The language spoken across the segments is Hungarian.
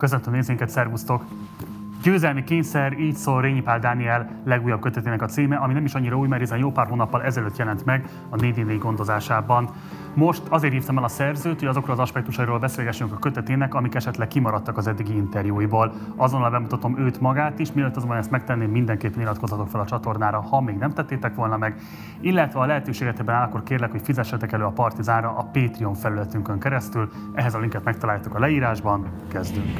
Köszöntöm nézőinket, szervusztok! Győzelmi kényszer, így szól Rényi Pál Dániel legújabb kötetének a címe, ami nem is annyira új, mert hiszen jó pár hónappal ezelőtt jelent meg a 4 gondozásában. Most azért hívtam el a szerzőt, hogy azokról az aspektusairól beszélgessünk a kötetének, amik esetleg kimaradtak az eddigi interjúiból. Azonnal bemutatom őt magát is, mielőtt azonban ezt megtenném, mindenképpen iratkozzatok fel a csatornára, ha még nem tettétek volna meg. Illetve a lehetőségetében áll, akkor kérlek, hogy fizessetek elő a Partizánra a Patreon felületünkön keresztül. Ehhez a linket megtaláljátok a leírásban. Kezdünk!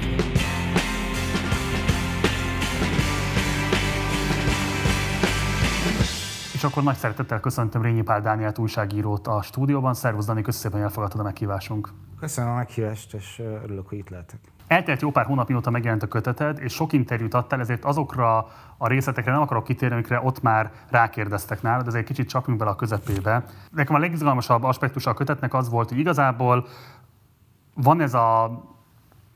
És akkor nagy szeretettel köszöntöm Rényi Pál Dánielt újságírót a stúdióban. Szervusz Dani, köszönöm szépen, hogy elfogadtad a meghívásunk. Köszönöm a meghívást, és örülök, hogy itt lehetek. Eltelt jó pár hónap mióta megjelent a köteted, és sok interjút adtál, ezért azokra a részletekre nem akarok kitérni, amikre ott már rákérdeztek nálad, ezért kicsit csapjunk bele a közepébe. Nekem a legizgalmasabb aspektus a kötetnek az volt, hogy igazából van ez a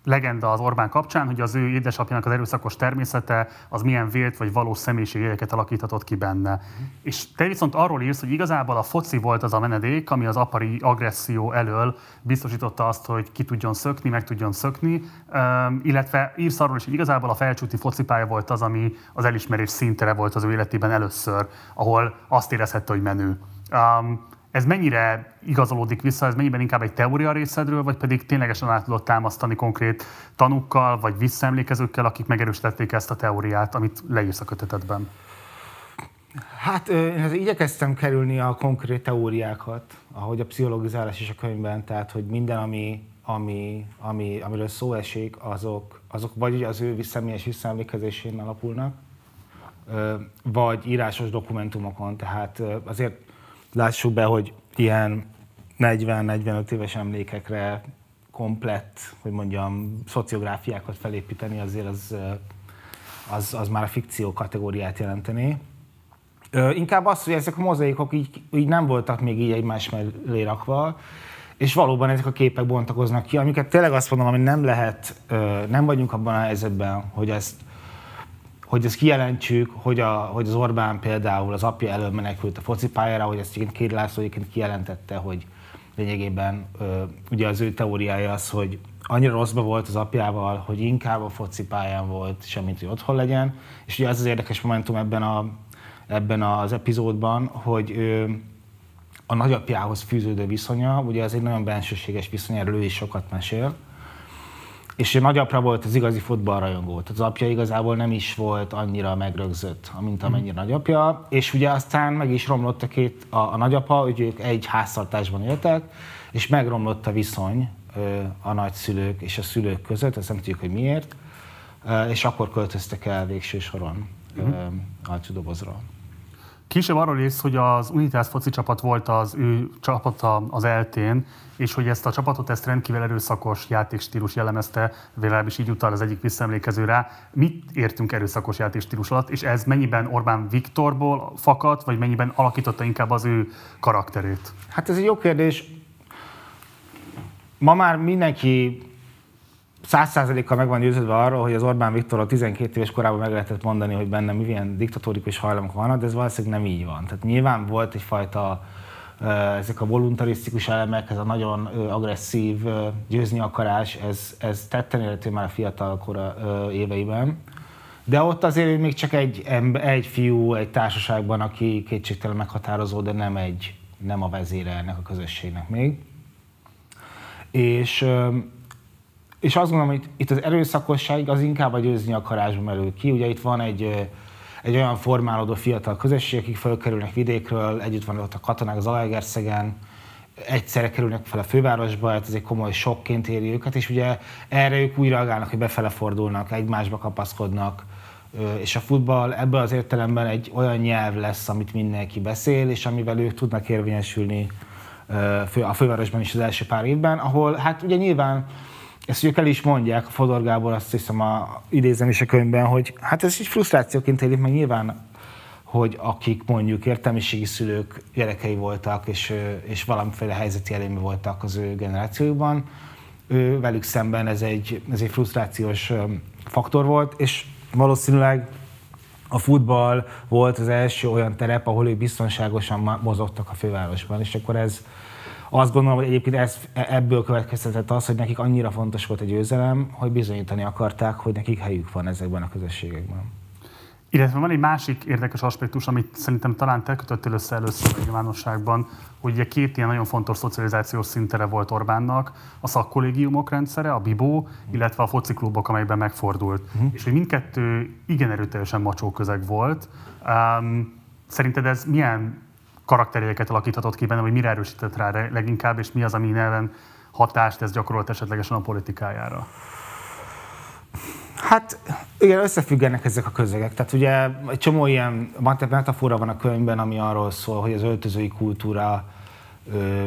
legenda az Orbán kapcsán, hogy az ő édesapjának az erőszakos természete az milyen vélt vagy valós személyiségeket alakíthatott ki benne. Mm. És te viszont arról írsz, hogy igazából a foci volt az a menedék, ami az apari agresszió elől biztosította azt, hogy ki tudjon szökni, meg tudjon szökni, um, illetve írsz arról is, hogy igazából a felcsúti focipálya volt az, ami az elismerés szintere volt az ő életében először, ahol azt érezhette, hogy menő. Um, ez mennyire igazolódik vissza, ez mennyiben inkább egy teória részedről, vagy pedig ténylegesen át tudod támasztani konkrét tanúkkal, vagy visszaemlékezőkkel, akik megerősítették ezt a teóriát, amit leírsz a kötetedben? Hát én igyekeztem kerülni a konkrét teóriákat, ahogy a pszichologizálás is a könyvben, tehát hogy minden, ami, ami, ami, amiről szó esik, azok, azok vagy az ő személyes visszaemlékezésén alapulnak, vagy írásos dokumentumokon. Tehát azért lássuk be, hogy ilyen 40-45 éves emlékekre komplett, hogy mondjam, szociográfiákat felépíteni, azért az, az, az már a fikció kategóriát jelenteni. Inkább az, hogy ezek a mozaikok így, így nem voltak még így egymás mellé rakva, és valóban ezek a képek bontakoznak ki, amiket tényleg azt mondom, hogy nem lehet, nem vagyunk abban a helyzetben, hogy ezt hogy ezt kijelentsük, hogy, a, hogy az Orbán például az apja elől menekült a focipályára, hogy ezt Kér László egyébként kijelentette, hogy lényegében ugye az ő teóriája az, hogy annyira rosszba volt az apjával, hogy inkább a focipályán volt, semmit, hogy otthon legyen. És ugye ez az érdekes momentum ebben, a, ebben az epizódban, hogy ő, a nagyapjához fűződő viszonya, ugye ez egy nagyon bensőséges viszony, erről ő is sokat mesél, és ő nagyapra volt az igazi futballrajongó. Tehát az apja igazából nem is volt annyira megrögzött, mint amennyire mm. nagyapja. És ugye aztán meg is romlott a két, a, a nagyapa, hogy ők egy háztartásban éltek, és megromlott a viszony a nagyszülők és a szülők között, ezt nem tudjuk, hogy miért, és akkor költöztek el végső soron mm. Alcsudobozról. Később arról írsz, hogy az Unitas foci csapat volt az ő csapata az eltén, és hogy ezt a csapatot ezt rendkívül erőszakos játékstílus jellemezte, legalábbis így utal az egyik visszaemlékező rá. Mit értünk erőszakos játékstílus alatt, és ez mennyiben Orbán Viktorból fakadt, vagy mennyiben alakította inkább az ő karakterét? Hát ez egy jó kérdés. Ma már mindenki száz százalékkal meg van győződve arról, hogy az Orbán Viktor a 12 éves korában meg lehetett mondani, hogy benne milyen diktatórikus hajlamok vannak, de ez valószínűleg nem így van. Tehát nyilván volt egyfajta ezek a voluntarisztikus elemek, ez a nagyon agresszív győzni akarás, ez, ez tetten érhető már a fiatal kora éveiben. De ott azért még csak egy, egy fiú egy társaságban, aki kétségtelen meghatározó, de nem, egy, nem a vezére ennek a közösségnek még. És és azt gondolom, hogy itt az erőszakosság az inkább a győzni akarásban merül ki. Ugye itt van egy, egy olyan formálódó fiatal közösség, akik felkerülnek vidékről, együtt van ott a katonák az Alaegerszegen, egyszerre kerülnek fel a fővárosba, hát ez egy komoly sokként éri őket, és ugye erre ők úgy reagálnak, hogy befele fordulnak, egymásba kapaszkodnak, és a futball ebből az értelemben egy olyan nyelv lesz, amit mindenki beszél, és amivel ők tudnak érvényesülni a fővárosban is az első pár évben, ahol hát ugye nyilván ezt ők el is mondják, a Fodor Gábor azt hiszem, a, idézem is a könyvben, hogy hát ez egy frusztrációként élik meg nyilván, hogy akik mondjuk értelmiségi szülők gyerekei voltak, és, és valamiféle helyzeti előnyben voltak az ő generációjukban, ő, velük szemben ez egy, ez egy frusztrációs faktor volt, és valószínűleg a futball volt az első olyan terep, ahol ők biztonságosan mozogtak a fővárosban, és akkor ez, azt gondolom, hogy egyébként ez, ebből következtetett az, hogy nekik annyira fontos volt egy győzelem, hogy bizonyítani akarták, hogy nekik helyük van ezekben a közösségekben. Illetve van egy másik érdekes aspektus, amit szerintem talán te kötöttél össze először a nyilvánosságban, hogy ugye két ilyen nagyon fontos szocializációs szintere volt Orbánnak, a szakkollégiumok rendszere, a Bibó, illetve a fociklubok, amelyben megfordult. Uh-huh. És hogy mindkettő igen erőteljesen macsó közeg volt. Um, szerinted ez milyen karakterjegyeket alakíthatott ki benne, vagy mire erősített rá leginkább, és mi az, ami ellen hatást ez gyakorolt esetlegesen a politikájára? Hát igen, összefüggenek ezek a közegek. Tehát ugye egy csomó ilyen metafora van a könyvben, ami arról szól, hogy az öltözői kultúra ö,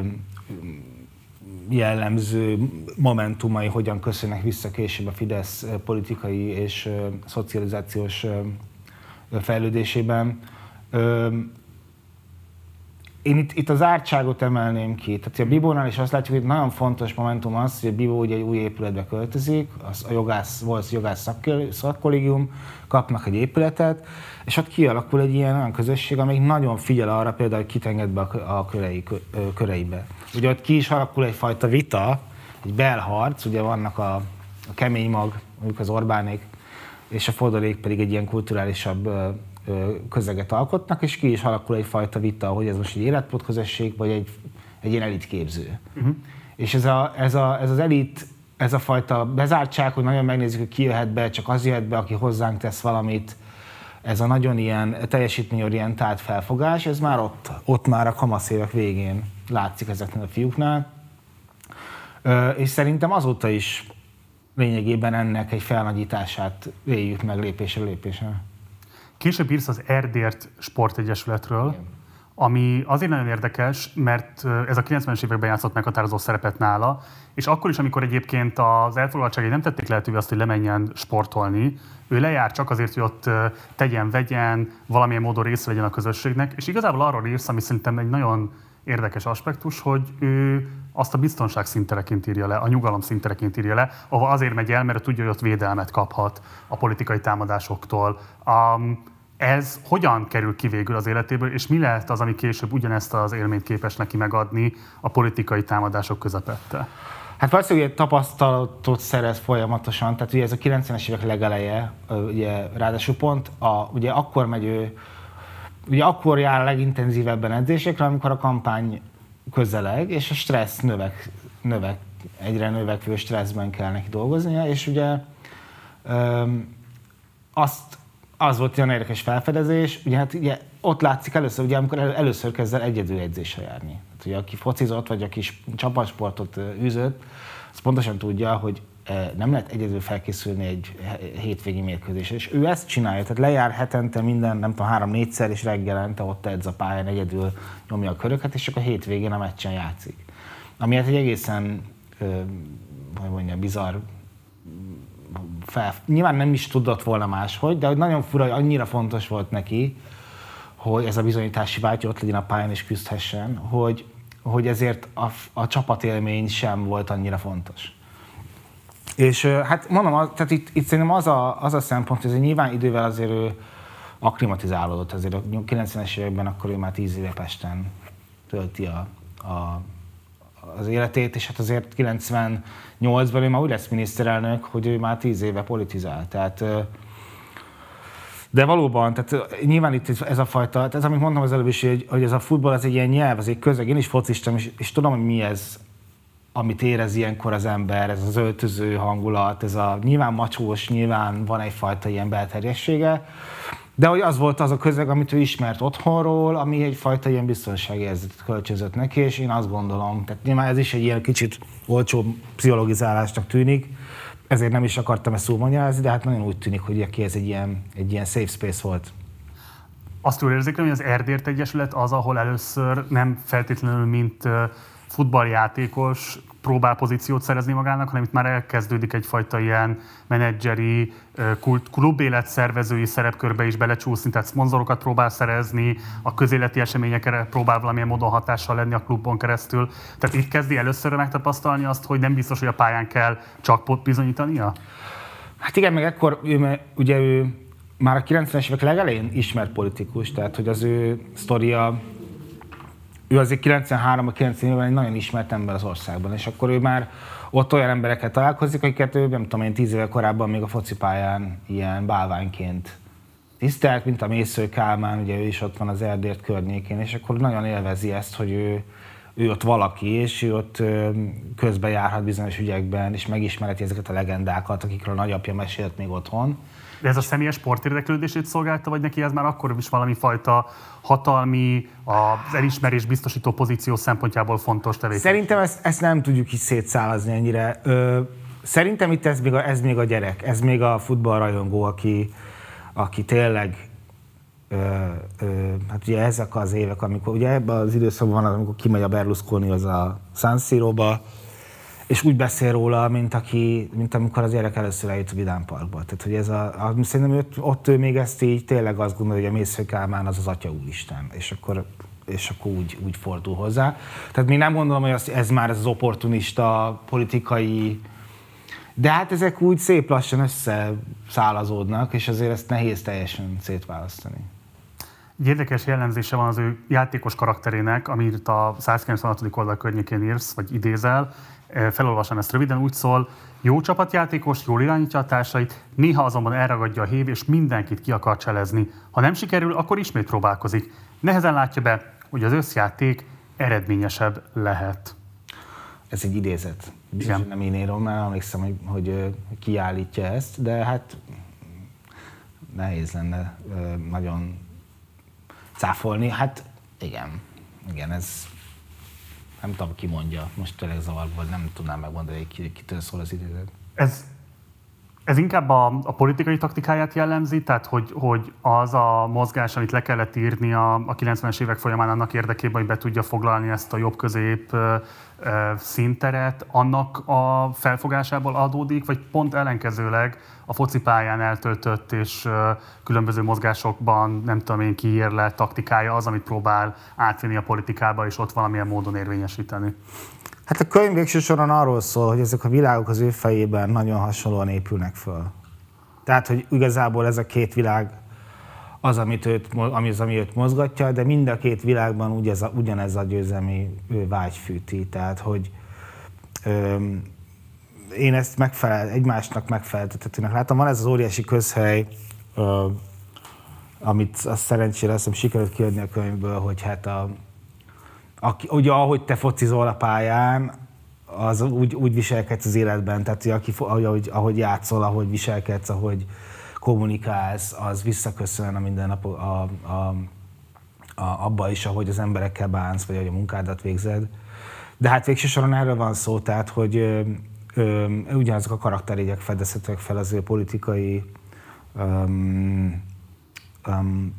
jellemző momentumai hogyan köszönnek vissza később a Fidesz politikai és ö, szocializációs ö, fejlődésében. Ö, én itt, itt az ártságot emelném ki. Tehát a Bibónál is azt látjuk, hogy nagyon fontos momentum az, hogy a Bibó ugye egy új épületbe költözik, az a jogász, volt jogász szakkollégium, kapnak egy épületet, és ott kialakul egy ilyen olyan közösség, amelyik nagyon figyel arra például, hogy kit enged be a, a körei, köreibe. Ugye ott ki is alakul egyfajta vita, egy belharc, ugye vannak a, a kemény mag, mondjuk az Orbánék, és a Fodorék pedig egy ilyen kulturálisabb közeget alkotnak, és ki is alakul egyfajta vita, hogy ez most egy életpót közösség, vagy egy, egy ilyen elitképző. Uh-huh. És ez, a, ez, a, ez az elit, ez a fajta bezártság, hogy nagyon megnézzük, hogy ki jöhet be, csak az jöhet be, aki hozzánk tesz valamit, ez a nagyon ilyen teljesítményorientált felfogás, ez már ott, ott már a kamasz évek végén látszik ezeknél a fiúknál. És szerintem azóta is lényegében ennek egy felnagyítását éljük meg lépésre lépésre. Később írsz az Erdért Sportegyesületről, Igen. ami azért nagyon érdekes, mert ez a 90-es években játszott meghatározó szerepet nála, és akkor is, amikor egyébként az elfoglaltságai nem tették lehetővé azt, hogy lemenjen sportolni, ő lejár csak azért, hogy ott tegyen, vegyen, valamilyen módon részt vegyen a közösségnek, és igazából arról írsz, ami szerintem egy nagyon érdekes aspektus, hogy ő azt a biztonság szintereként írja le, a nyugalom szintereként írja le, ahol azért megy el, mert tudja, hogy ott védelmet kaphat a politikai támadásoktól. Um, ez hogyan kerül ki végül az életéből, és mi lehet az, ami később ugyanezt az élményt képes neki megadni a politikai támadások közepette? Hát valószínűleg tapasztalatot szerez folyamatosan, tehát ugye ez a 90-es évek legeleje, ugye ráadásul pont a, ugye akkor megy ő, ugye akkor jár a legintenzívebben edzésekre, amikor a kampány közeleg, és a stressz növek, növek, egyre növekvő stresszben kell neki dolgoznia, és ugye öm, azt, az volt olyan érdekes felfedezés, ugye hát ugye ott látszik először, ugye amikor először kezd el egyedül edzésre járni. Hát, ugye aki focizott, vagy aki csapatsportot űzött, az pontosan tudja, hogy nem lehet egyedül felkészülni egy hétvégi mérkőzésre. És ő ezt csinálja, tehát lejár hetente minden, nem tudom, három-négyszer, és reggelente ott edz a pályán, egyedül nyomja a köröket, és akkor a hétvégén a meccsen játszik. Ami hát egy egészen, hogy mondjam, bizarr fel, nyilván nem is tudott volna máshogy, de hogy nagyon fura, hogy annyira fontos volt neki, hogy ez a bizonyítási vágy ott legyen a pályán és küzdhessen, hogy, hogy ezért a, a csapatélmény sem volt annyira fontos. És hát mondom, tehát itt, itt szerintem az a, az a szempont, hogy nyilván idővel azért ő akklimatizálódott, azért a 90-es években akkor ő már 10 éve Pesten tölti a, a, az életét, és hát azért 98-ban ő már úgy lesz miniszterelnök, hogy ő már 10 éve politizál. Tehát, de valóban, tehát nyilván itt ez a fajta, ez amit mondtam az előbb is, hogy, hogy ez a futball, ez egy ilyen nyelv, ez egy közeg, én is focistam, és, és tudom, hogy mi ez amit érez ilyenkor az ember, ez az öltöző hangulat, ez a nyilván macsós, nyilván van egyfajta ilyen belterjessége, de hogy az volt az a közeg, amit ő ismert otthonról, ami egyfajta ilyen biztonsági érzetet kölcsözött neki, és én azt gondolom, tehát nyilván ez is egy ilyen kicsit olcsó pszichologizálásnak tűnik, ezért nem is akartam ezt magyarázni, de hát nagyon úgy tűnik, hogy aki ez egy ilyen, egy ilyen safe space volt. Azt jól érzékelem, hogy az Erdért Egyesület az, ahol először nem feltétlenül mint futballjátékos próbál pozíciót szerezni magának, hanem itt már elkezdődik egyfajta ilyen menedzseri, klubélet szervezői szerepkörbe is belecsúszni, tehát szponzorokat próbál szerezni, a közéleti eseményekre próbál valamilyen módon hatással lenni a klubon keresztül. Tehát itt kezdi először megtapasztalni azt, hogy nem biztos, hogy a pályán kell csak bizonyítania? Hát igen, meg ekkor ő, ugye ő már a 90-es évek legelején ismert politikus, tehát hogy az ő sztoria ő azért 93 90 ben egy nagyon ismert ember az országban, és akkor ő már ott olyan embereket találkozik, akiket ő, nem tudom én, tíz éve korábban még a focipályán ilyen bálványként tisztelt, mint a Mésző Kálmán, ugye ő is ott van az Erdért környékén, és akkor nagyon élvezi ezt, hogy ő, ő ott valaki, és ő ott közbe járhat bizonyos ügyekben, és megismereti ezeket a legendákat, akikről a nagyapja mesélt még otthon. De ez a személyes sportérdeklődését szolgálta, vagy neki ez már akkor is valami fajta hatalmi, az elismerés biztosító pozíció szempontjából fontos tevékenység? Szerintem ezt, ezt nem tudjuk is szétszálazni ennyire. Ö, szerintem itt ez még, a, ez még a gyerek, ez még a futballrajongó, aki, aki tényleg Ö, ö, hát ugye ezek az évek, amikor ugye ebben az időszakban van, amikor kimegy a Berlusconi az a San Siro-ba, és úgy beszél róla, mint, aki, mint amikor az gyerek először eljött a Vidám Parkba. Tehát, hogy ez a, a, szerintem ott, ott ő még ezt így tényleg azt gondolja, hogy a Mésző Kálmán az az Atya Úristen, és akkor, és akkor úgy, úgy fordul hozzá. Tehát még nem gondolom, hogy ez már az opportunista politikai de hát ezek úgy szép lassan összeszálazódnak, és azért ezt nehéz teljesen szétválasztani. Egy érdekes jellemzése van az ő játékos karakterének, amit a 196. oldal környékén írsz, vagy idézel. Felolvasom ezt röviden, úgy szól, jó csapatjátékos, jól irányítja a társait, néha azonban elragadja a hív, és mindenkit ki akar cselezni. Ha nem sikerül, akkor ismét próbálkozik. Nehezen látja be, hogy az összjáték eredményesebb lehet. Ez egy idézet. Biztos, nem én írom, mert emlékszem, hogy, hogy kiállítja ezt, de hát nehéz lenne nagyon cáfolni. Hát igen, igen, ez nem tudom, ki mondja, most tényleg zavarban, nem tudnám megmondani, hogy kitől szól az idézet. Ez, ez inkább a, a politikai taktikáját jellemzi, tehát hogy, hogy az a mozgás, amit le kellett írni a, a 90-es évek folyamán annak érdekében, hogy be tudja foglalni ezt a jobb-közép színteret, annak a felfogásából adódik, vagy pont ellenkezőleg a focipályán eltöltött és különböző mozgásokban, nem tudom én, kiírle taktikája az, amit próbál átvinni a politikába, és ott valamilyen módon érvényesíteni. Hát a könyv végső soron arról szól, hogy ezek a világok az ő fejében nagyon hasonlóan épülnek föl. Tehát, hogy igazából ez a két világ az, amit őt, ami az, ami őt mozgatja, de mind a két világban úgy ez a, ugyanez a győzelmi vágy fűti. Tehát, hogy öm, én ezt megfelel, egymásnak megfeleltetőnek látom. Van ez az óriási közhely, ö, amit azt szerencsére azt hiszem sikerült kiadni a könyvből, hogy hát a, aki, ugye ahogy te focizol a pályán, az úgy, úgy viselkedsz az életben, tehát aki, ahogy, ahogy játszol, ahogy viselkedsz, ahogy kommunikálsz, az visszaköszön a minden nap a, a, a, abba is, ahogy az emberekkel bánsz, vagy ahogy a munkádat végzed. De hát végső soron erről van szó, tehát, hogy ö, ö, ugyanazok a karakterjegyek fedezhetőek fel az ő politikai um, um,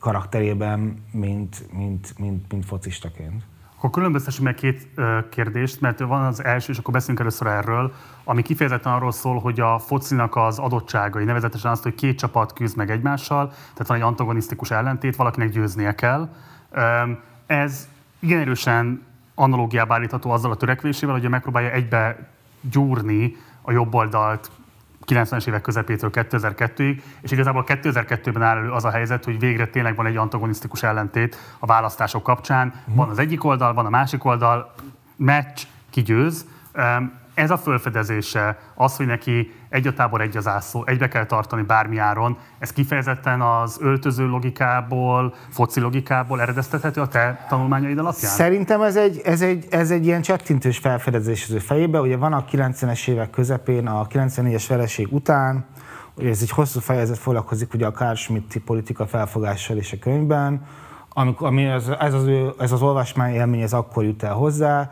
karakterében, mint, mint, mint, mint focistaként. Akkor különböztessünk meg két kérdést, mert van az első, és akkor beszélünk először erről, ami kifejezetten arról szól, hogy a focinak az adottságai, nevezetesen azt, hogy két csapat küzd meg egymással, tehát van egy antagonisztikus ellentét, valakinek győznie kell. Ez igen erősen analógiába állítható azzal a törekvésével, hogy megpróbálja egybe gyúrni a jobb oldalt 90-es évek közepétől 2002-ig, és igazából 2002-ben áll elő az a helyzet, hogy végre tényleg van egy antagonisztikus ellentét a választások kapcsán. Mm. Van az egyik oldal, van a másik oldal, meccs, ki győz ez a fölfedezése, az, hogy neki egy a tábor, egy az ászló, egybe kell tartani bármi áron, ez kifejezetten az öltöző logikából, foci logikából eredeztethető a te tanulmányaid alapján? Szerintem ez egy, ez egy, ez egy ilyen csettintős felfedezés az ő fejébe. Ugye van a 90-es évek közepén, a 94-es vereség után, ugye ez egy hosszú fejezet foglalkozik ugye a Carl politika felfogással is a könyvben, amikor, ami ez, ez, az, ez az olvasmány élmény, ez akkor jut el hozzá,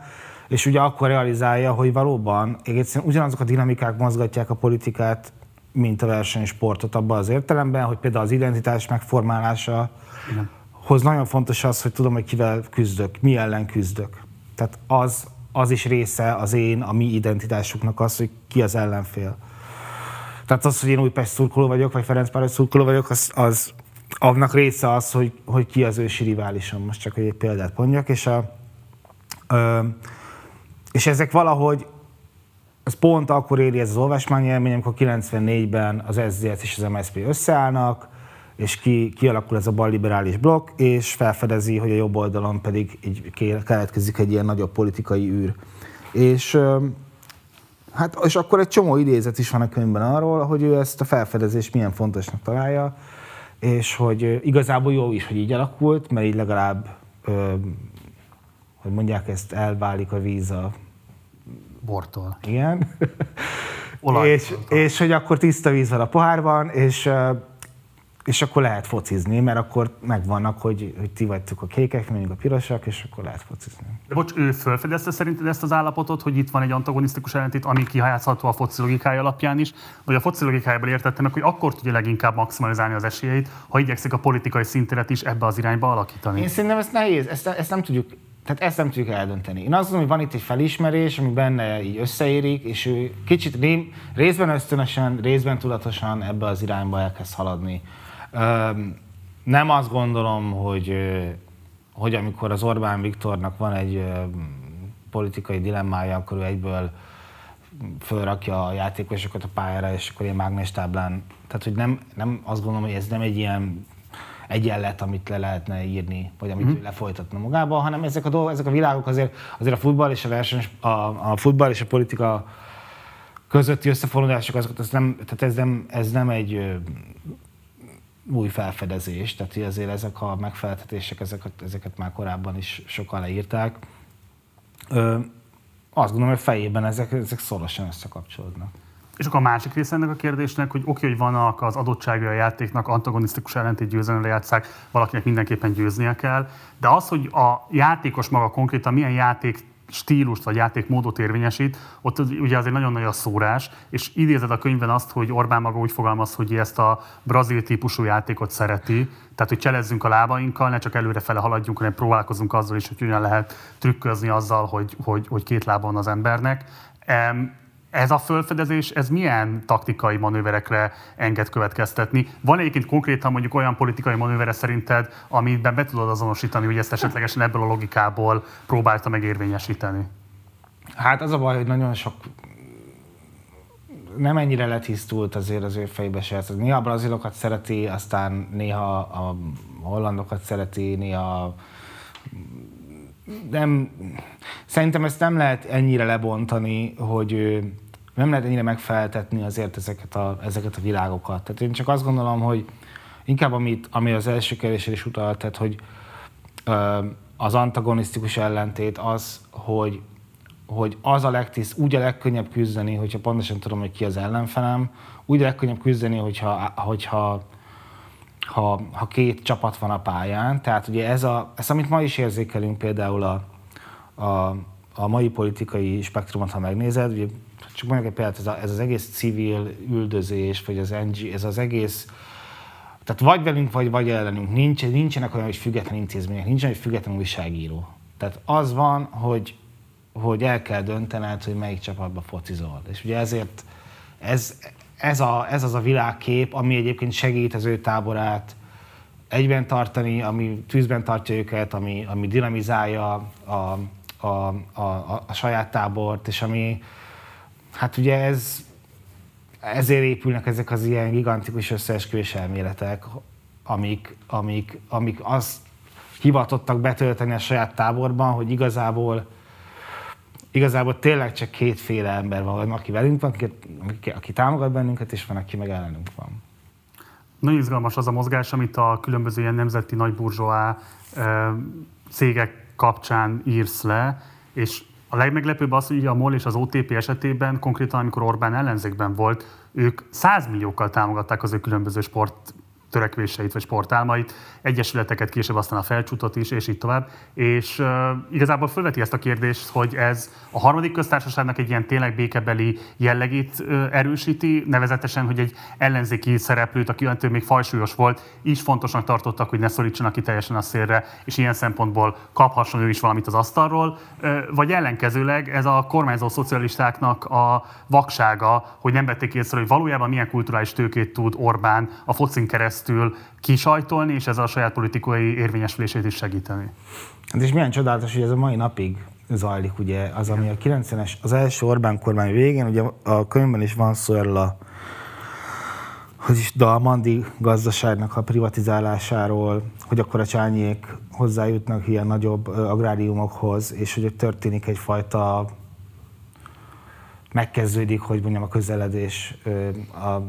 és ugye akkor realizálja, hogy valóban egyszerűen ugyanazok a dinamikák mozgatják a politikát, mint a versenysportot abban az értelemben, hogy például az identitás megformálása Igen. hoz nagyon fontos az, hogy tudom, hogy kivel küzdök, mi ellen küzdök. Tehát az, az is része az én, a mi identitásuknak az, hogy ki az ellenfél. Tehát az, hogy én Újpest szurkoló vagyok, vagy Ferencváros szurkoló vagyok, az, az annak része az, hogy, hogy ki az ősi riválisom, most csak egy példát mondjak, és a, ö, és ezek valahogy, ez pont akkor éri ez az olvasmányélmény, amikor 94-ben az SZDSZ és az MSZP összeállnak, és ki, kialakul ez a balliberális blokk, és felfedezi, hogy a jobb oldalon pedig így keletkezik egy ilyen nagyobb politikai űr. És Hát, és akkor egy csomó idézet is van a könyvben arról, hogy ő ezt a felfedezést milyen fontosnak találja, és hogy igazából jó is, hogy így alakult, mert így legalább, hogy mondják ezt, elválik a víz a... Bortól. Igen. és, és hogy akkor tiszta víz van a pohárban, és és akkor lehet focizni, mert akkor megvannak, hogy, hogy ti vagytok a kékek, mondjuk a pirosak, és akkor lehet focizni. De bocs, ő felfedezte szerinted ezt az állapotot, hogy itt van egy antagonisztikus ellentét, ami kihajátszható a foci logikája alapján is, vagy a foci logikájából értettem meg, hogy akkor tudja leginkább maximalizálni az esélyeit, ha igyekszik a politikai szintéret is ebbe az irányba alakítani. Én szerintem ezt nehéz, ezt, ezt nem tudjuk tehát ezt nem tudjuk eldönteni. Én azt gondolom, hogy van itt egy felismerés, ami benne így összeérik, és ő kicsit részben ösztönösen, részben tudatosan ebbe az irányba elkezd haladni. Nem azt gondolom, hogy, hogy amikor az Orbán Viktornak van egy politikai dilemmája, akkor ő egyből fölrakja a játékosokat a pályára, és akkor ilyen mágnestáblán. Tehát, hogy nem, nem azt gondolom, hogy ez nem egy ilyen egyenlet, amit le lehetne írni, vagy amit mm. ő lefolytatna magába, hanem ezek a, dolgok, ezek a világok azért, azért a futball és a verseny, a, a futball és a politika közötti összefonódások, azokat ez nem, tehát ez nem, ez nem egy új felfedezés, tehát azért ezek a megfeleltetések, ezeket, ezeket már korábban is sokan leírták. Ö, azt gondolom, hogy fejében ezek, ezek szorosan összekapcsolódnak. És akkor a másik része ennek a kérdésnek, hogy oké, okay, hogy vannak az adottságai a játéknak, antagonisztikus ellentét győzelemre játszák, valakinek mindenképpen győznie kell, de az, hogy a játékos maga konkrétan milyen játék stílust vagy játékmódot érvényesít, ott ugye azért nagyon nagy a szórás, és idézed a könyvben azt, hogy Orbán maga úgy fogalmaz, hogy ezt a brazil típusú játékot szereti, tehát hogy cselezzünk a lábainkkal, ne csak előrefele haladjunk, hanem próbálkozunk azzal is, hogy hogyan lehet trükközni azzal, hogy, hogy, hogy két lábon az embernek. Ez a fölfedezés, ez milyen taktikai manőverekre enged következtetni? Van egyébként konkrétan mondjuk olyan politikai manővere szerinted, amiben be tudod azonosítani, hogy ezt esetlegesen ebből a logikából próbálta megérvényesíteni? Hát az a baj, hogy nagyon sok nem ennyire letisztult azért az ő fejbe se. Néha a brazilokat szereti, aztán néha a hollandokat szereti, néha nem, szerintem ezt nem lehet ennyire lebontani, hogy nem lehet ennyire megfeltetni azért ezeket a, ezeket a világokat. Tehát én csak azt gondolom, hogy inkább amit, ami az első kérdésre is utalt, tehát hogy az antagonisztikus ellentét az, hogy, hogy az a legtiszt, úgy a legkönnyebb küzdeni, hogyha pontosan tudom, hogy ki az ellenfelem, úgy a legkönnyebb küzdeni, hogyha, hogyha ha, ha két csapat van a pályán. Tehát ugye ez, a, ez amit ma is érzékelünk például a, a, a mai politikai spektrumot, ha megnézed, ugye, csak mondjuk egy példát, ez, a, ez az egész civil üldözés, vagy az NG, ez az egész, tehát vagy velünk, vagy, vagy ellenünk. Nincs, nincsenek olyan, hogy független intézmények, nincsen, hogy független újságíró. Tehát az van, hogy, hogy el kell döntened, hogy melyik csapatba focizol. És ugye ezért ez, ez, a, ez az a világkép, ami egyébként segít az ő táborát egyben tartani, ami tűzben tartja őket, ami, ami dinamizálja a, a, a, a, a saját tábort, és ami, hát ugye ez, ezért épülnek ezek az ilyen gigantikus összeesküvés elméletek, amik, amik, amik azt hivatottak betölteni a saját táborban, hogy igazából igazából tényleg csak kétféle ember van, aki velünk van, aki, aki támogat bennünket, és van, aki meg ellenünk van. Nagyon izgalmas az a mozgás, amit a különböző ilyen nemzeti nagyburzsóá cégek kapcsán írsz le, és a legmeglepőbb az, hogy a MOL és az OTP esetében, konkrétan amikor Orbán ellenzékben volt, ők 100 milliókkal támogatták az ő különböző sport törekvéseit vagy sportálmait, egyesületeket, később aztán a felcsútot is, és így tovább. És uh, igazából felveti ezt a kérdést, hogy ez a harmadik köztársaságnak egy ilyen tényleg békebeli jellegét uh, erősíti, nevezetesen, hogy egy ellenzéki szereplőt, aki öntől még fajsúlyos volt, is fontosnak tartottak, hogy ne szorítsanak ki teljesen a szélre, és ilyen szempontból kaphasson ő is valamit az asztalról, uh, vagy ellenkezőleg ez a kormányzó szocialistáknak a vaksága, hogy nem vették észre, hogy valójában milyen kulturális tőkét tud Orbán a focin keresztül keresztül kisajtolni, és ezzel a saját politikai érvényesülését is segíteni. Hát és milyen csodálatos, hogy ez a mai napig zajlik, ugye, az, ami a 90-es, az első Orbán kormány végén, ugye a könyvben is van szó erről a hogy is Dalmandi gazdaságnak a privatizálásáról, hogy akkor a csányék hozzájutnak ilyen nagyobb agráriumokhoz, és hogy történik egyfajta megkezdődik, hogy mondjam, a közeledés a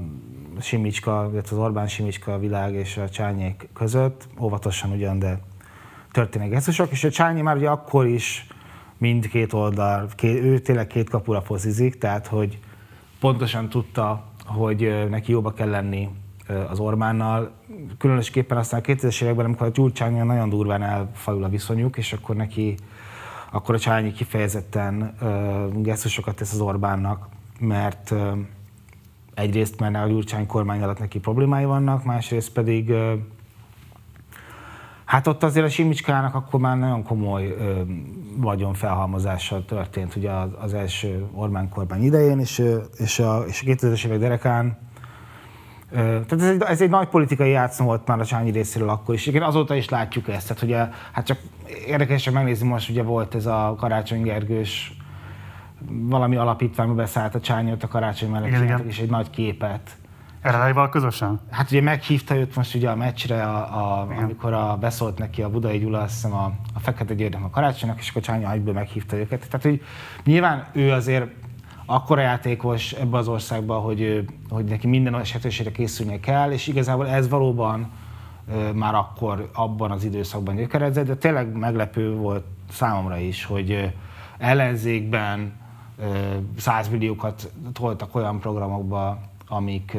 Simicska, illetve az Orbán Simicska világ és a Csányék között, óvatosan ugyan, de történnek gesztusok, és a Csányi már ugye akkor is mindkét oldal, két, ő tényleg két kapura pozizik, tehát hogy pontosan tudta, hogy neki jóba kell lenni az Orbánnal. Különösképpen aztán a 2000-es években, amikor a Gyurcsányon nagyon durván elfajul a viszonyuk, és akkor neki akkor a Csányi kifejezetten gesztusokat tesz az Orbánnak, mert egyrészt, mert a Gyurcsány kormány alatt neki problémái vannak, másrészt pedig Hát ott azért a Simicskának akkor már nagyon komoly ö, vagyon felhalmozása történt ugye az, az első Orbán kormány idején, és, és a, és a 2000-es évek derekán tehát ez egy, ez egy nagy politikai játszma volt már a Csányi részéről akkor is. Igen, azóta is látjuk ezt. Tehát ugye, hát csak érdekes, hogy megnézni most, ugye volt ez a Karácsony Gergős valami alapítványba beszállt a Csányot a Karácsony mellett, igen, igen. és egy nagy képet. Erre közösen? Hát ugye meghívta őt most ugye a meccsre, a, a, amikor a, beszólt neki a Budai Gyula, azt hiszem a, a Fekete Györgynek a Karácsonynak, és akkor Csányi egyből meghívta őket. Tehát, hogy nyilván ő azért akkora játékos ebbe az országba, hogy, hogy neki minden esetőségre készülnie kell, és igazából ez valóban már akkor abban az időszakban gyökeredzett, de tényleg meglepő volt számomra is, hogy ellenzékben 100 milliókat toltak olyan programokba, amik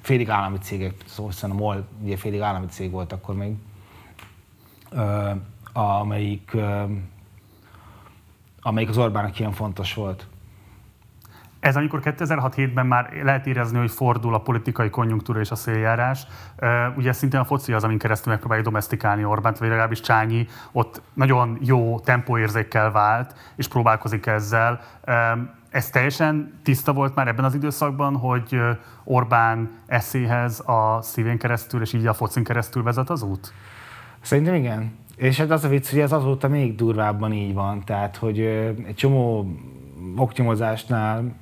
félig állami cégek, szóval a MOL ugye félig állami cég volt akkor még, amelyik, amelyik az Orbánnak ilyen fontos volt. Ez amikor 2006-7-ben már lehet érezni, hogy fordul a politikai konjunktúra és a széljárás. Ugye szintén a foci az, amin keresztül megpróbálja domestikálni Orbánt, vagy legalábbis Csányi ott nagyon jó tempóérzékkel vált, és próbálkozik ezzel. Ez teljesen tiszta volt már ebben az időszakban, hogy Orbán eszéhez a szívén keresztül, és így a focin keresztül vezet az út? Szerintem igen. És hát az a vicc, hogy ez azóta még durvábban így van. Tehát, hogy egy csomó optimozásnál ki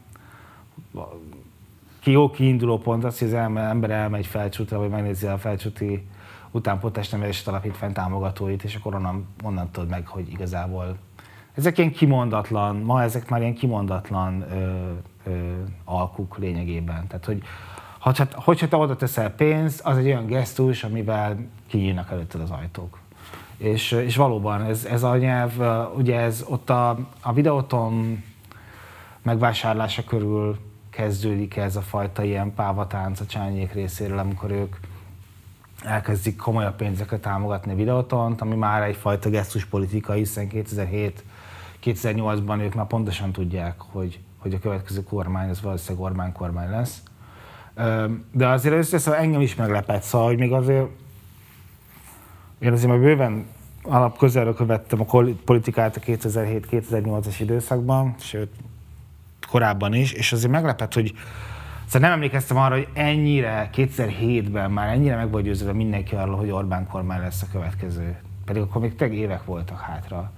jó kiinduló pont az, hogy az ember elmegy felcsútra, vagy megnézi a felcsúti utánpótlás nevelési alapítvány támogatóit, és akkor onnan, onnan tudod meg, hogy igazából ezek ilyen kimondatlan, ma ezek már ilyen kimondatlan ö, ö, alkuk lényegében. Tehát, hogy hogyha, hogyha te oda teszel pénzt, az egy olyan gesztus, amivel kinyílnak előtted az ajtók. És, és valóban ez, ez a nyelv, ugye ez ott a, a videóton megvásárlása körül kezdődik ez a fajta ilyen pávatánc a csányék részéről, amikor ők elkezdik komolyabb pénzeket támogatni a videótont, ami már egyfajta gesztuspolitika, hiszen 2007-2008-ban ők már pontosan tudják, hogy, hogy a következő kormány az valószínűleg Orbán kormány lesz. De azért összeszóval engem is meglepett, szóval, hogy még azért én azért már bőven alap közelről követtem a politikát a 2007-2008-as időszakban, sőt korábban is, és azért meglepett, hogy Szóval nem emlékeztem arra, hogy ennyire 2007-ben már ennyire meg volt győződve mindenki arról, hogy Orbán kormány lesz a következő. Pedig akkor még teg évek voltak hátra.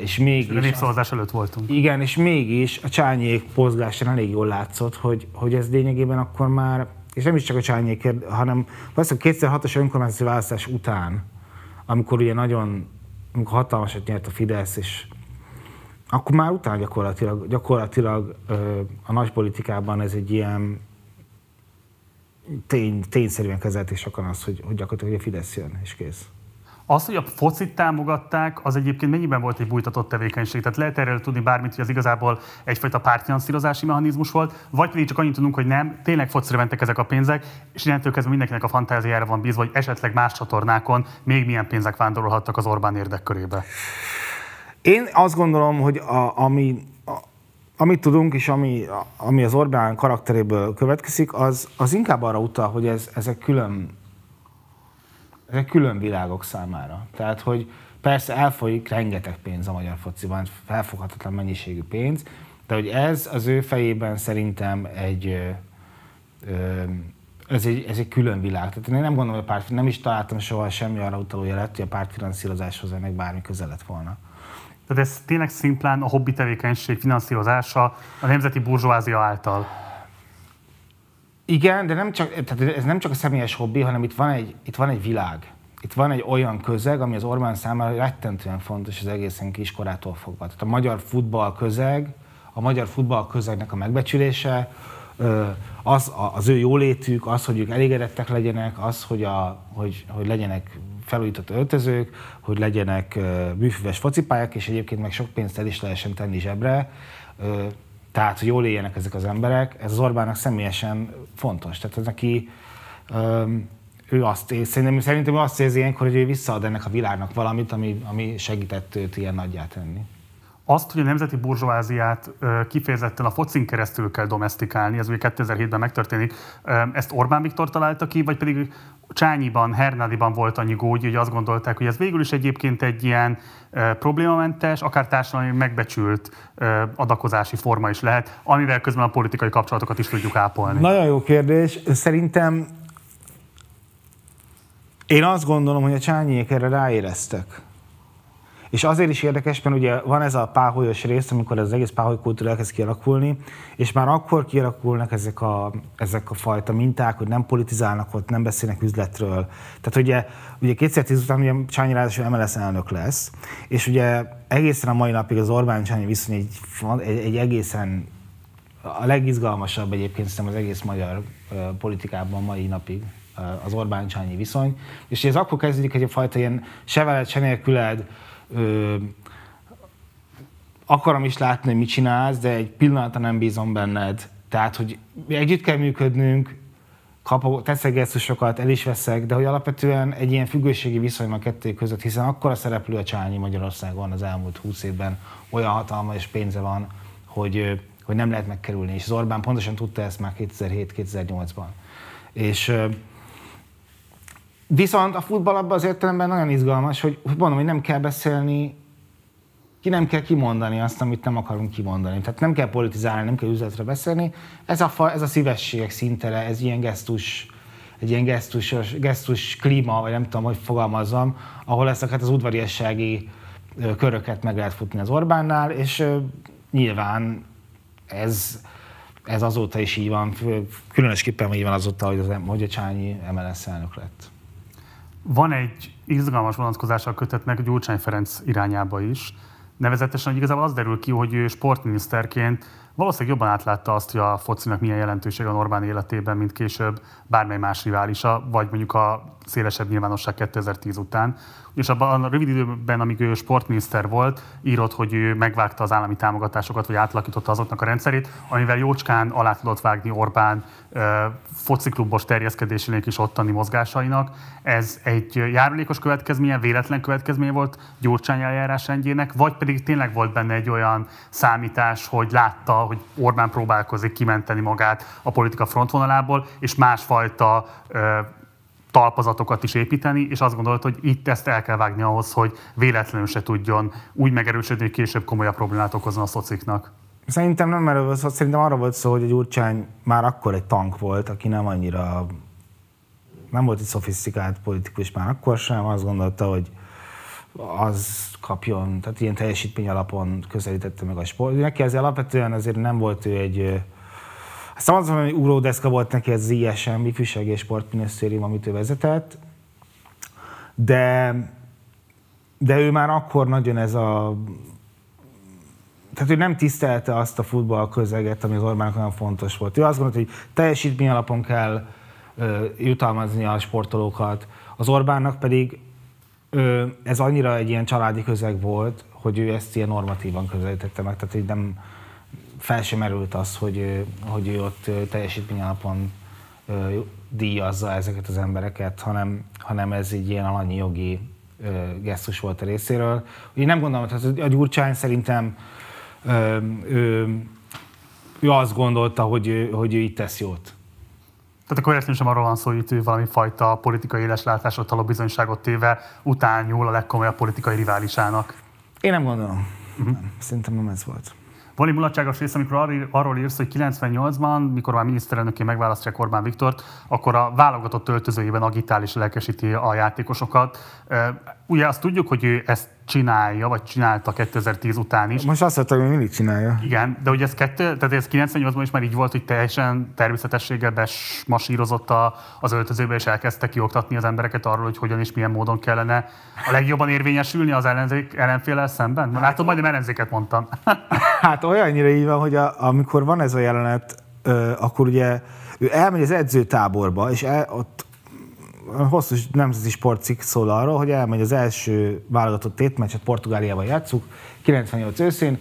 És mégis... A népszavazás előtt voltunk. Igen, és mégis a csányék pozgásán elég jól látszott, hogy, hogy ez lényegében akkor már, és nem is csak a csányék, hanem valószínűleg 2006-os önkormányzati választás után, amikor ugye nagyon, amikor hatalmasat nyert a Fidesz, és akkor már utána gyakorlatilag, gyakorlatilag a nagy politikában ez egy ilyen tény, tényszerűen kezelt, és sokan az, hogy, hogy gyakorlatilag a Fidesz jön, és kész. Az, hogy a focit támogatták, az egyébként mennyiben volt egy bújtatott tevékenység? Tehát lehet erről tudni bármit, hogy az igazából egyfajta pártfinanszírozási mechanizmus volt, vagy pedig csak annyit tudunk, hogy nem, tényleg focira mentek ezek a pénzek, és innentől kezdve mindenkinek a fantáziára van bízva, hogy esetleg más csatornákon még milyen pénzek vándorolhattak az Orbán érdekkörébe. Én azt gondolom, hogy a, ami, a, amit tudunk, és ami, a, ami az Orbán karakteréből következik, az, az inkább arra utal, hogy ez, ezek külön ezek külön világok számára. Tehát, hogy persze elfolyik rengeteg pénz a magyar fociban, felfoghatatlan mennyiségű pénz, de hogy ez az ő fejében szerintem egy, ez egy, ez egy külön világ. Tehát én nem gondolom, hogy a párt, nem is találtam soha semmi arra utaló jelet, hogy a pártfinanszírozáshoz meg bármi közel lett volna. Tehát ez tényleg szimplán a hobbi tevékenység finanszírozása a nemzeti burzsóázia által. Igen, de nem csak, tehát ez nem csak a személyes hobbi, hanem itt van egy, itt van egy világ. Itt van egy olyan közeg, ami az Orbán számára rettentően fontos az egészen kiskorától fogva. Tehát a magyar futball közeg, a magyar futball közegnek a megbecsülése, az, az ő jólétük, az, hogy ők elégedettek legyenek, az, hogy, a, hogy, hogy legyenek felújított öltözők, hogy legyenek műfüves focipályák, és egyébként meg sok pénzt el is lehessen tenni zsebre, tehát, hogy jól éljenek ezek az emberek, ez az Orbánnak személyesen fontos. Tehát ez neki, ő azt érzi, szerintem, szerintem ő azt érzi ilyenkor, hogy ő visszaad ennek a világnak valamit, ami, ami segített őt ilyen nagyjá tenni. Azt, hogy a nemzeti burzsóáziát kifejezetten a focin keresztül kell domestikálni, ez ugye 2007-ben megtörténik, ezt Orbán Viktor találta ki, vagy pedig Csányiban, Hernádiban volt annyi gógy, hogy azt gondolták, hogy ez végül is egyébként egy ilyen e, problémamentes, akár társadalmi megbecsült e, adakozási forma is lehet, amivel közben a politikai kapcsolatokat is tudjuk ápolni. Nagyon jó kérdés. Szerintem én azt gondolom, hogy a csányiék erre ráéreztek. És azért is érdekes, mert ugye van ez a páholyos rész, amikor az egész páholy kultúra elkezd kialakulni, és már akkor kialakulnak ezek a, ezek a fajta minták, hogy nem politizálnak ott, nem beszélnek üzletről. Tehát ugye, ugye 2010 után ugye Csányi ráadásul MLS elnök lesz, és ugye egészen a mai napig az Orbán-Csányi viszony egy, egy, egy egészen a legizgalmasabb egyébként szerintem az egész magyar politikában mai napig az Orbán-Csányi viszony. És ez akkor kezdődik egy fajta ilyen se veled, se nélküled, ö, akarom is látni, hogy mit csinálsz, de egy pillanatra nem bízom benned. Tehát, hogy együtt kell működnünk, kapok, teszek gesztusokat, el is veszek, de hogy alapvetően egy ilyen függőségi viszony a kettő között, hiszen akkor a szereplő a Csányi Magyarországon az elmúlt húsz évben olyan hatalma és pénze van, hogy, hogy nem lehet megkerülni. És az Orbán pontosan tudta ezt már 2007-2008-ban. És Viszont a futball abban az értelemben nagyon izgalmas, hogy mondom, hogy nem kell beszélni, ki nem kell kimondani azt, amit nem akarunk kimondani. Tehát nem kell politizálni, nem kell üzletre beszélni. Ez a, fa, ez a szívességek szintere, ez ilyen gesztus, egy ilyen gesztus, gesztus klíma, vagy nem tudom, hogy fogalmazzam, ahol ezeket az udvariassági köröket meg lehet futni az Orbánnál, és nyilván ez, ez azóta is így van, különösképpen így van azóta, hogy, az, hogy a Csányi MLS elnök lett. Van egy izgalmas vonatkozása a kötetnek Gyurcsány Ferenc irányába is. Nevezetesen, hogy igazából az derül ki, hogy ő sportminiszterként valószínűleg jobban átlátta azt, hogy a focinak milyen jelentősége van Orbán életében, mint később bármely más riválisa, vagy mondjuk a szélesebb nyilvánosság 2010 után. És abban a rövid időben, amíg ő sportminiszter volt, írott, hogy ő megvágta az állami támogatásokat, vagy átalakította azoknak a rendszerét, amivel jócskán alá tudott vágni Orbán fociklubos terjeszkedésének és ottani mozgásainak. Ez egy járulékos következménye, véletlen következménye volt Gyurcsány eljárásrendjének, vagy pedig tényleg volt benne egy olyan számítás, hogy látta, hogy Orbán próbálkozik kimenteni magát a politika frontvonalából, és másfajta talpazatokat is építeni, és azt gondolt, hogy itt ezt el kell vágni ahhoz, hogy véletlenül se tudjon úgy megerősödni, hogy később komolyabb problémát okozon a szociknak. Szerintem nem erről volt szerintem arra volt szó, hogy a Gyurcsány már akkor egy tank volt, aki nem annyira, nem volt egy szofisztikált politikus már akkor sem, azt gondolta, hogy az kapjon, tehát ilyen teljesítmény alapon közelítette meg a sport. Neki azért alapvetően azért nem volt ő egy, azt mondom, hogy úródeszka volt neki az ISM, Ifjúság és Sportminisztérium, amit ő vezetett, de, de ő már akkor nagyon ez a tehát ő nem tisztelte azt a futball közeget, ami az Orbánnak nagyon fontos volt. Ő azt gondolta, hogy teljesítmény alapon kell ö, jutalmazni a sportolókat. Az Orbánnak pedig ö, ez annyira egy ilyen családi közeg volt, hogy ő ezt ilyen normatívan közelítette meg, tehát így nem fel sem merült az, hogy, hogy ő ott teljesítmény alapon díjazza ezeket az embereket, hanem, hanem ez egy ilyen alanyi jogi gesztus volt a részéről. Úgy nem gondolom, hogy a Gyurcsány szerintem ő, ő azt gondolta, hogy, hogy ő itt tesz jót. Tehát akkor értem sem arról van szó, hogy itt valami fajta politikai éleslátásra taló bizonyságot téve után nyúl a legkomolyabb politikai riválisának. Én nem gondolom. Uh-huh. Nem. Szerintem nem ez volt. Van egy mulatságos rész, amikor arról írsz, hogy 98-ban, mikor már miniszterelnöké megválasztják Orbán Viktort, akkor a válogatott öltözőjében agitál és lelkesíti a játékosokat. Ugye azt tudjuk, hogy ő ezt csinálja, vagy csinálta 2010 után is. Most azt mondtam, hogy mindig csinálja. Igen, de ugye ez, kettő, tehát ez 98-ban is már így volt, hogy teljesen természetességgel besmasírozott a, az öltözőbe, és elkezdte kioktatni az embereket arról, hogy hogyan és milyen módon kellene a legjobban érvényesülni az ellenzék, ellenféllel szemben. Hát, Látom, majdnem ellenzéket mondtam. hát olyannyira így van, hogy a, amikor van ez a jelenet, ö, akkor ugye ő elmegy az edzőtáborba, és el, ott hosszú nemzeti sportcikk szól arról, hogy elmegy az első válogatott tétmeccset Portugáliában játszuk, 98 őszén,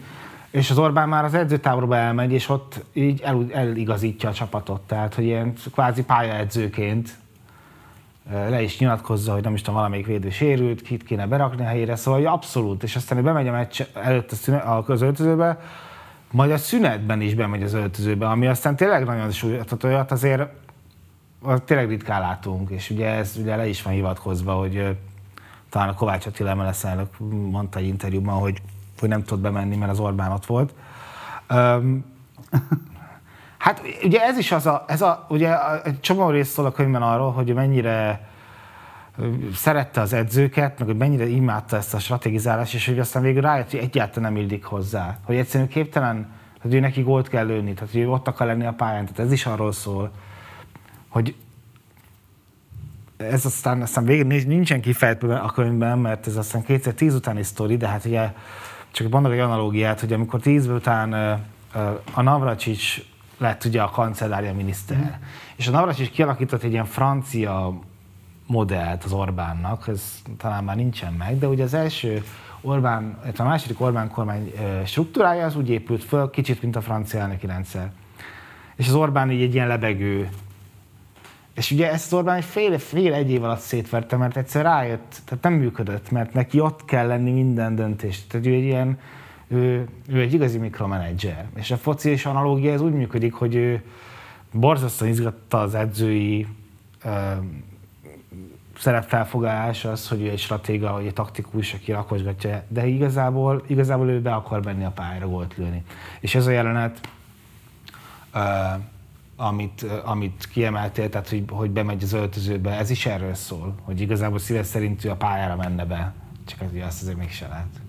és az Orbán már az edzőtáborba elmegy, és ott így el, eligazítja a csapatot. Tehát, hogy ilyen kvázi pályaedzőként le is nyilatkozza, hogy nem is tudom, valamelyik védő sérült, kit kéne berakni a helyére, szóval hogy abszolút, és aztán bemegy a meccs előtt a, szünet, a közöltözőbe, majd a szünetben is bemegy az öltözőbe, ami aztán tényleg nagyon súlyos, tehát olyat azért tényleg ritkán látunk, és ugye ez ugye le is van hivatkozva, hogy talán a Kovács Attila MLS elnök mondta egy interjúban, hogy, hogy nem tudott bemenni, mert az Orbán ott volt. Um, hát ugye ez is az a, ez a ugye egy csomó rész szól a könyvben arról, hogy mennyire szerette az edzőket, meg hogy mennyire imádta ezt a stratégizálást, és hogy aztán végül rájött, hogy egyáltalán nem illik hozzá. Hogy egyszerűen képtelen, hogy ő neki gólt kell lőni, tehát hogy ő ott akar lenni a pályán, tehát ez is arról szól, hogy ez aztán, aztán végén nincsen kifejtve a könyvben, mert ez aztán 2010 utáni sztori, de hát ugye csak mondok egy analógiát, hogy amikor 10 után a Navracsics lett ugye a kancellária miniszter, mm. és a Navracsics kialakított egy ilyen francia modellt az Orbánnak, ez talán már nincsen meg, de ugye az első Orbán, a második Orbán kormány struktúrája az úgy épült föl, kicsit, mint a francia elnöki rendszer. És az Orbán így egy ilyen lebegő és ugye ezt Orbán egy fél, fél egy év alatt szétverte, mert egyszer rájött, tehát nem működött, mert neki ott kell lenni minden döntést. Tehát ő egy ilyen, ő, ő egy igazi mikromanager. És a foci és analógia ez úgy működik, hogy ő borzasztóan izgatta az edzői ö, szerepfelfogás az, hogy ő egy stratéga, vagy egy taktikus, aki rakosgatja, de igazából, igazából ő be akar menni a pályára gólt lőni. És ez a jelenet amit, amit kiemeltél, tehát hogy, hogy bemegy az öltözőbe, ez is erről szól, hogy igazából szíves szerint ő a pályára menne be, csak ez, azt azért mégse lehet.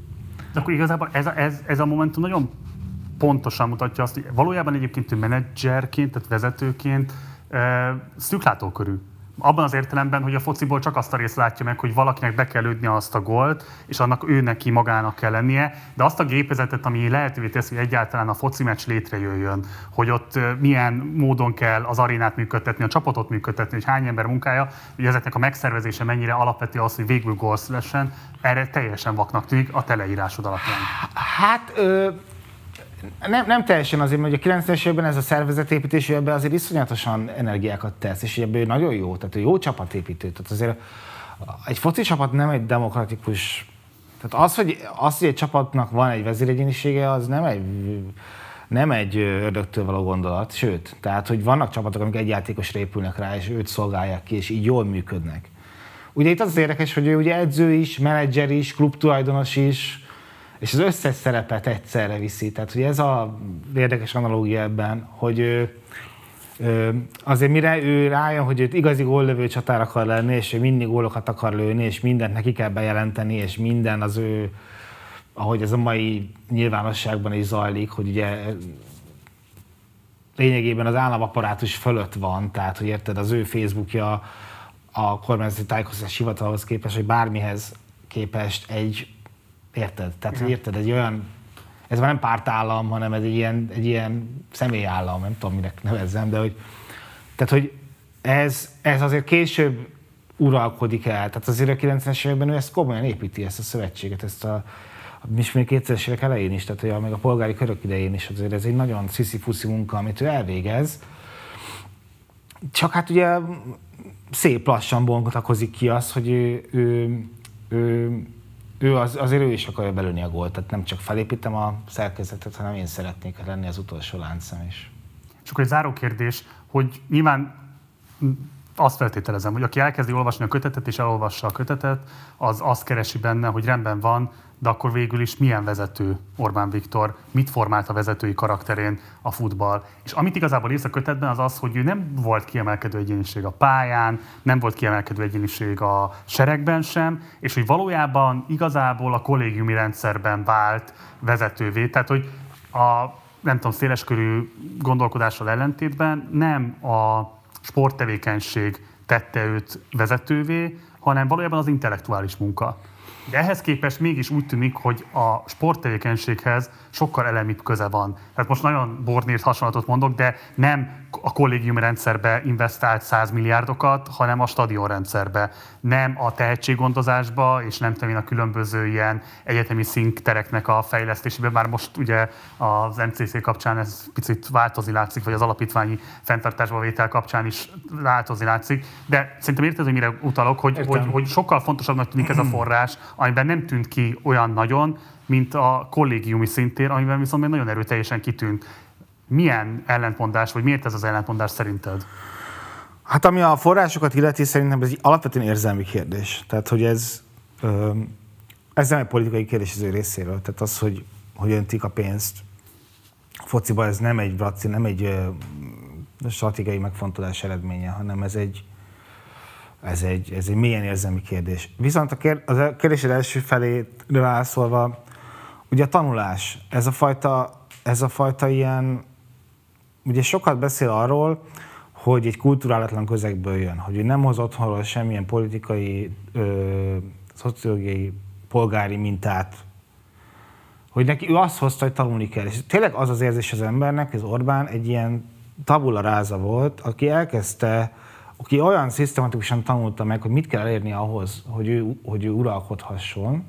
De akkor igazából ez a, ez, ez a momentum nagyon pontosan mutatja azt, hogy valójában egyébként ő menedzserként, tehát vezetőként e, szűklátókörű abban az értelemben, hogy a fociból csak azt a részt látja meg, hogy valakinek be kell lődni azt a gólt, és annak ő neki magának kell lennie, de azt a gépezetet, ami lehetővé teszi, hogy egyáltalán a foci meccs létrejöjjön, hogy ott milyen módon kell az arénát működtetni, a csapatot működtetni, hogy hány ember munkája, hogy ezeknek a megszervezése mennyire alapvető az, hogy végül gól szülessen, erre teljesen vaknak tűnik a teleírásod alapján. Hát ö, nem, nem teljesen azért, mert a 90-es évben ez a szervezetépítés, ebben azért iszonyatosan energiákat tesz, és ebben nagyon jó, tehát jó csapatépítő. Tehát azért egy foci csapat nem egy demokratikus tehát az, hogy, az, hogy egy csapatnak van egy vezéregyénisége, az nem egy, nem egy ördögtől való gondolat, sőt, tehát, hogy vannak csapatok, amik egy játékos épülnek rá, és őt szolgálják ki, és így jól működnek. Ugye itt az, az érdekes, hogy ő ugye edző is, menedzser is, klubtulajdonos is, és az összes szerepet egyszerre viszi. Tehát hogy ez a érdekes analógia ebben, hogy ő, azért mire ő rájön, hogy őt igazi góllövő csatár akar lenni, és ő mindig gólokat akar lőni, és mindent neki kell bejelenteni, és minden az ő, ahogy ez a mai nyilvánosságban is zajlik, hogy ugye lényegében az államaparátus fölött van, tehát hogy érted, az ő Facebookja a kormányzati tájékoztatás hivatalhoz képest, hogy bármihez képest egy Érted? Tehát, hogy érted, egy olyan, ez már nem pártállam, hanem ez egy ilyen, egy ilyen személyállam, nem tudom, minek nevezzem, de hogy, tehát, hogy ez, ez azért később uralkodik el. Tehát azért a 90-es években ő ezt komolyan építi, ezt a szövetséget, ezt a, és még 2000-es évek elején is, tehát hogy még a polgári körök idején is azért ez egy nagyon sziszi munka, amit ő elvégez. Csak hát ugye szép lassan bontakozik ki az, hogy ő, ő, ő ő az, azért ő is akarja belőni a gólt, tehát nem csak felépítem a szerkezetet, hanem én szeretnék lenni az utolsó láncszem is. Csak egy záró kérdés, hogy nyilván azt feltételezem, hogy aki elkezdi olvasni a kötetet és elolvassa a kötetet, az azt keresi benne, hogy rendben van, de akkor végül is milyen vezető Orbán Viktor, mit formált a vezetői karakterén a futball. És amit igazából ész a kötetben, az az, hogy ő nem volt kiemelkedő egyéniség a pályán, nem volt kiemelkedő egyéniség a seregben sem, és hogy valójában igazából a kollégiumi rendszerben vált vezetővé. Tehát, hogy a nem tudom, széleskörű gondolkodással ellentétben nem a sporttevékenység tette őt vezetővé, hanem valójában az intellektuális munka. De ehhez képest mégis úgy tűnik, hogy a sporttevékenységhez sokkal elemibb köze van. Tehát most nagyon bornírt hasonlatot mondok, de nem a kollégium rendszerbe investált 100 milliárdokat, hanem a stadionrendszerbe. Nem a tehetséggondozásba, és nem tudom én a különböző ilyen egyetemi szinktereknek a fejlesztésébe, bár most ugye az MCC kapcsán ez picit változni látszik, vagy az alapítványi fenntartásba vétel kapcsán is változni látszik, de szerintem érted, hogy mire utalok, hogy, hogy, hogy sokkal fontosabbnak tűnik ez a forrás, amiben nem tűnt ki olyan nagyon, mint a kollégiumi szintér, amiben viszont még nagyon erőteljesen kitűnt. Milyen ellentmondás, vagy miért ez az ellentmondás szerinted? Hát ami a forrásokat illeti, szerintem ez egy alapvetően érzelmi kérdés. Tehát, hogy ez, ez nem egy politikai kérdés az ő részéről. Tehát az, hogy, hogy öntik a pénzt fociba, ez nem egy braci, nem egy stratégiai megfontolás eredménye, hanem ez egy, ez egy, ez egy milyen érzelmi kérdés. Viszont a, kér, a kérdésed első felé válaszolva, ugye a tanulás, ez a fajta, ez a fajta ilyen, ugye sokat beszél arról, hogy egy kulturálatlan közegből jön, hogy ő nem hoz otthonról semmilyen politikai, ö, szociológiai, polgári mintát, hogy neki ő azt hozta, hogy tanulni kell. És tényleg az az érzés az embernek, hogy az Orbán egy ilyen tabula ráza volt, aki elkezdte aki olyan szisztematikusan tanulta meg, hogy mit kell elérni ahhoz, hogy ő, hogy ő uralkodhasson,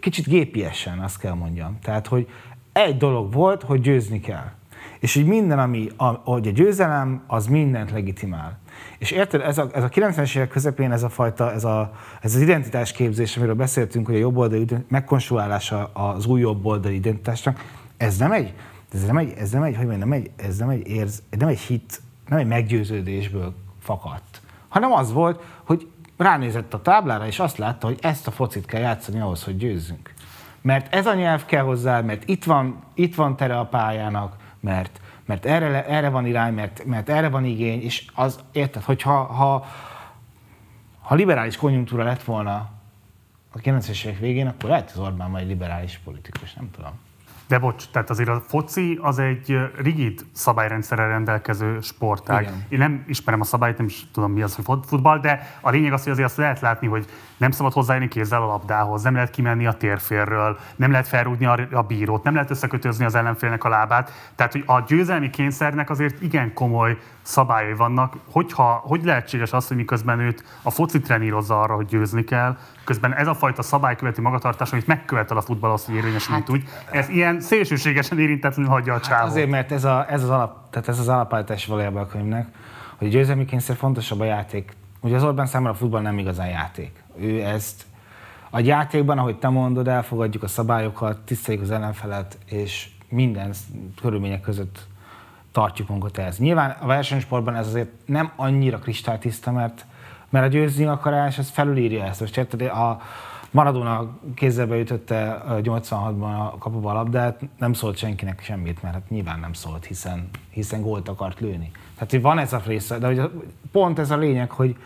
kicsit gépiesen, azt kell mondjam. Tehát, hogy egy dolog volt, hogy győzni kell. És hogy minden, ami, a, hogy a győzelem, az mindent legitimál. És érted, ez a, ez a 90-es évek közepén ez a fajta, ez, a, ez az identitásképzés, amiről beszéltünk, hogy a jobboldali megkonstruálása az új jobboldali identitásnak, ez nem egy, ez nem egy, ez nem egy, hogy mondjam, nem egy, ez nem egy, érz, nem egy hit, nem egy meggyőződésből fakadt, hanem az volt, hogy ránézett a táblára, és azt látta, hogy ezt a focit kell játszani ahhoz, hogy győzzünk. Mert ez a nyelv kell hozzá, mert itt van, itt van tere a pályának, mert, mert erre, erre van irány, mert, mert erre van igény, és az, érted, hogyha ha, ha liberális konjunktúra lett volna a 90-es évek végén, akkor lehet, az Orbán majd liberális politikus, nem tudom. De bocs, tehát azért a foci az egy rigid szabályrendszerrel rendelkező sportág. Igen. Én nem ismerem a szabályt, nem is tudom mi az, hogy futball, de a lényeg az, hogy azért azt lehet látni, hogy nem szabad hozzájönni kézzel a labdához, nem lehet kimenni a térférről, nem lehet felrúgni a, a bírót, nem lehet összekötözni az ellenfélnek a lábát. Tehát, hogy a győzelmi kényszernek azért igen komoly szabályai vannak. Hogyha, hogy lehetséges az, hogy miközben őt a foci trenírozza arra, hogy győzni kell, közben ez a fajta szabályköveti magatartás, amit megkövetel a futball az, hogy érvényesül hát, úgy, ez ilyen szélsőségesen érintetlenül hagyja a csávot. Hát azért, mert ez, a, ez az alap, tehát ez az alapállítás valójában a könyvnek, hogy a győzelmi kényszer fontosabb a játék. Ugye az Orbán számára a futball nem igazán játék. Ő ezt a játékban, ahogy te mondod, elfogadjuk a szabályokat, tiszteljük az ellenfelet, és minden körülmények között tartjuk magunkat ehhez. Nyilván a versenysportban ez azért nem annyira kristálytiszta, mert, mert a győzni akarás, ez felülírja ezt. Most érted, a Maradona kézzelbe ütötte 86-ban a kapuba a labdát, nem szólt senkinek semmit, mert hát nyilván nem szólt, hiszen, hiszen gólt akart lőni. Tehát, hogy van ez a része, de hogy pont ez a lényeg, hogy,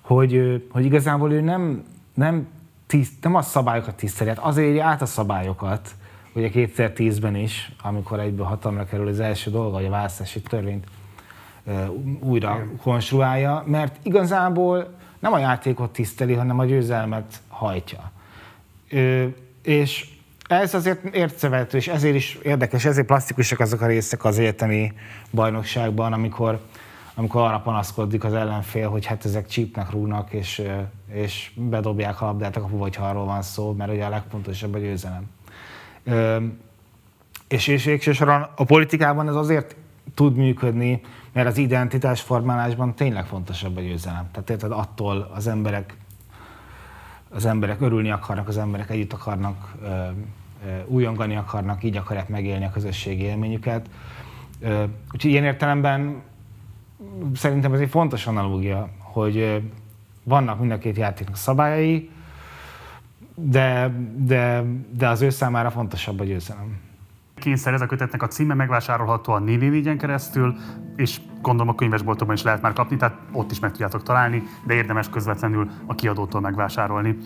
hogy, hogy igazából ő nem, nem, tiszt, nem a szabályokat tiszteli, hát azért át a szabályokat, ugye 2010-ben is, amikor egyből hatalomra kerül az első dolga, hogy a választási törvényt újra Igen. konstruálja, mert igazából nem a játékot tiszteli, hanem a győzelmet hajtja. És ez azért értszövető, és ezért is érdekes, ezért plastikusak azok a részek az egyetemi bajnokságban, amikor, amikor arra panaszkodik az ellenfél, hogy hát ezek csípnek, rúgnak, és, és bedobják a labdát a kapuba, hogyha arról van szó, mert ugye a legfontosabb a győzelem. És, és végső a politikában ez azért tud működni, mert az identitás formálásban tényleg fontosabb a győzelem. Tehát érted, attól az emberek, az emberek örülni akarnak, az emberek együtt akarnak, újongani akarnak, így akarják megélni a közösségi élményüket. Úgyhogy ilyen értelemben szerintem ez egy fontos analógia, hogy vannak mind a két játéknak szabályai, de, de, de az ő számára fontosabb a győzelem. Kényszer ez a kötetnek a címe megvásárolható a 444-en keresztül, és gondolom a könyvesboltokban is lehet már kapni, tehát ott is meg tudjátok találni, de érdemes közvetlenül a kiadótól megvásárolni.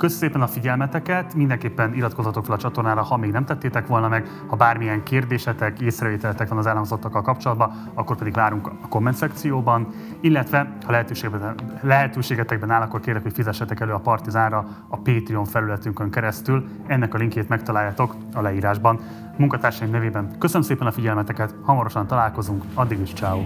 Köszönöm szépen a figyelmeteket, mindenképpen iratkozzatok fel a csatornára, ha még nem tettétek volna meg, ha bármilyen kérdésetek, észrevételetek van az elhangzottakkal kapcsolatban, akkor pedig várunk a komment szekcióban, illetve ha lehetőségetekben áll, akkor kérek, hogy fizessetek elő a Partizánra a Patreon felületünkön keresztül, ennek a linkjét megtaláljátok a leírásban. Munkatársaim nevében köszönöm szépen a figyelmeteket, hamarosan találkozunk, addig is ciao.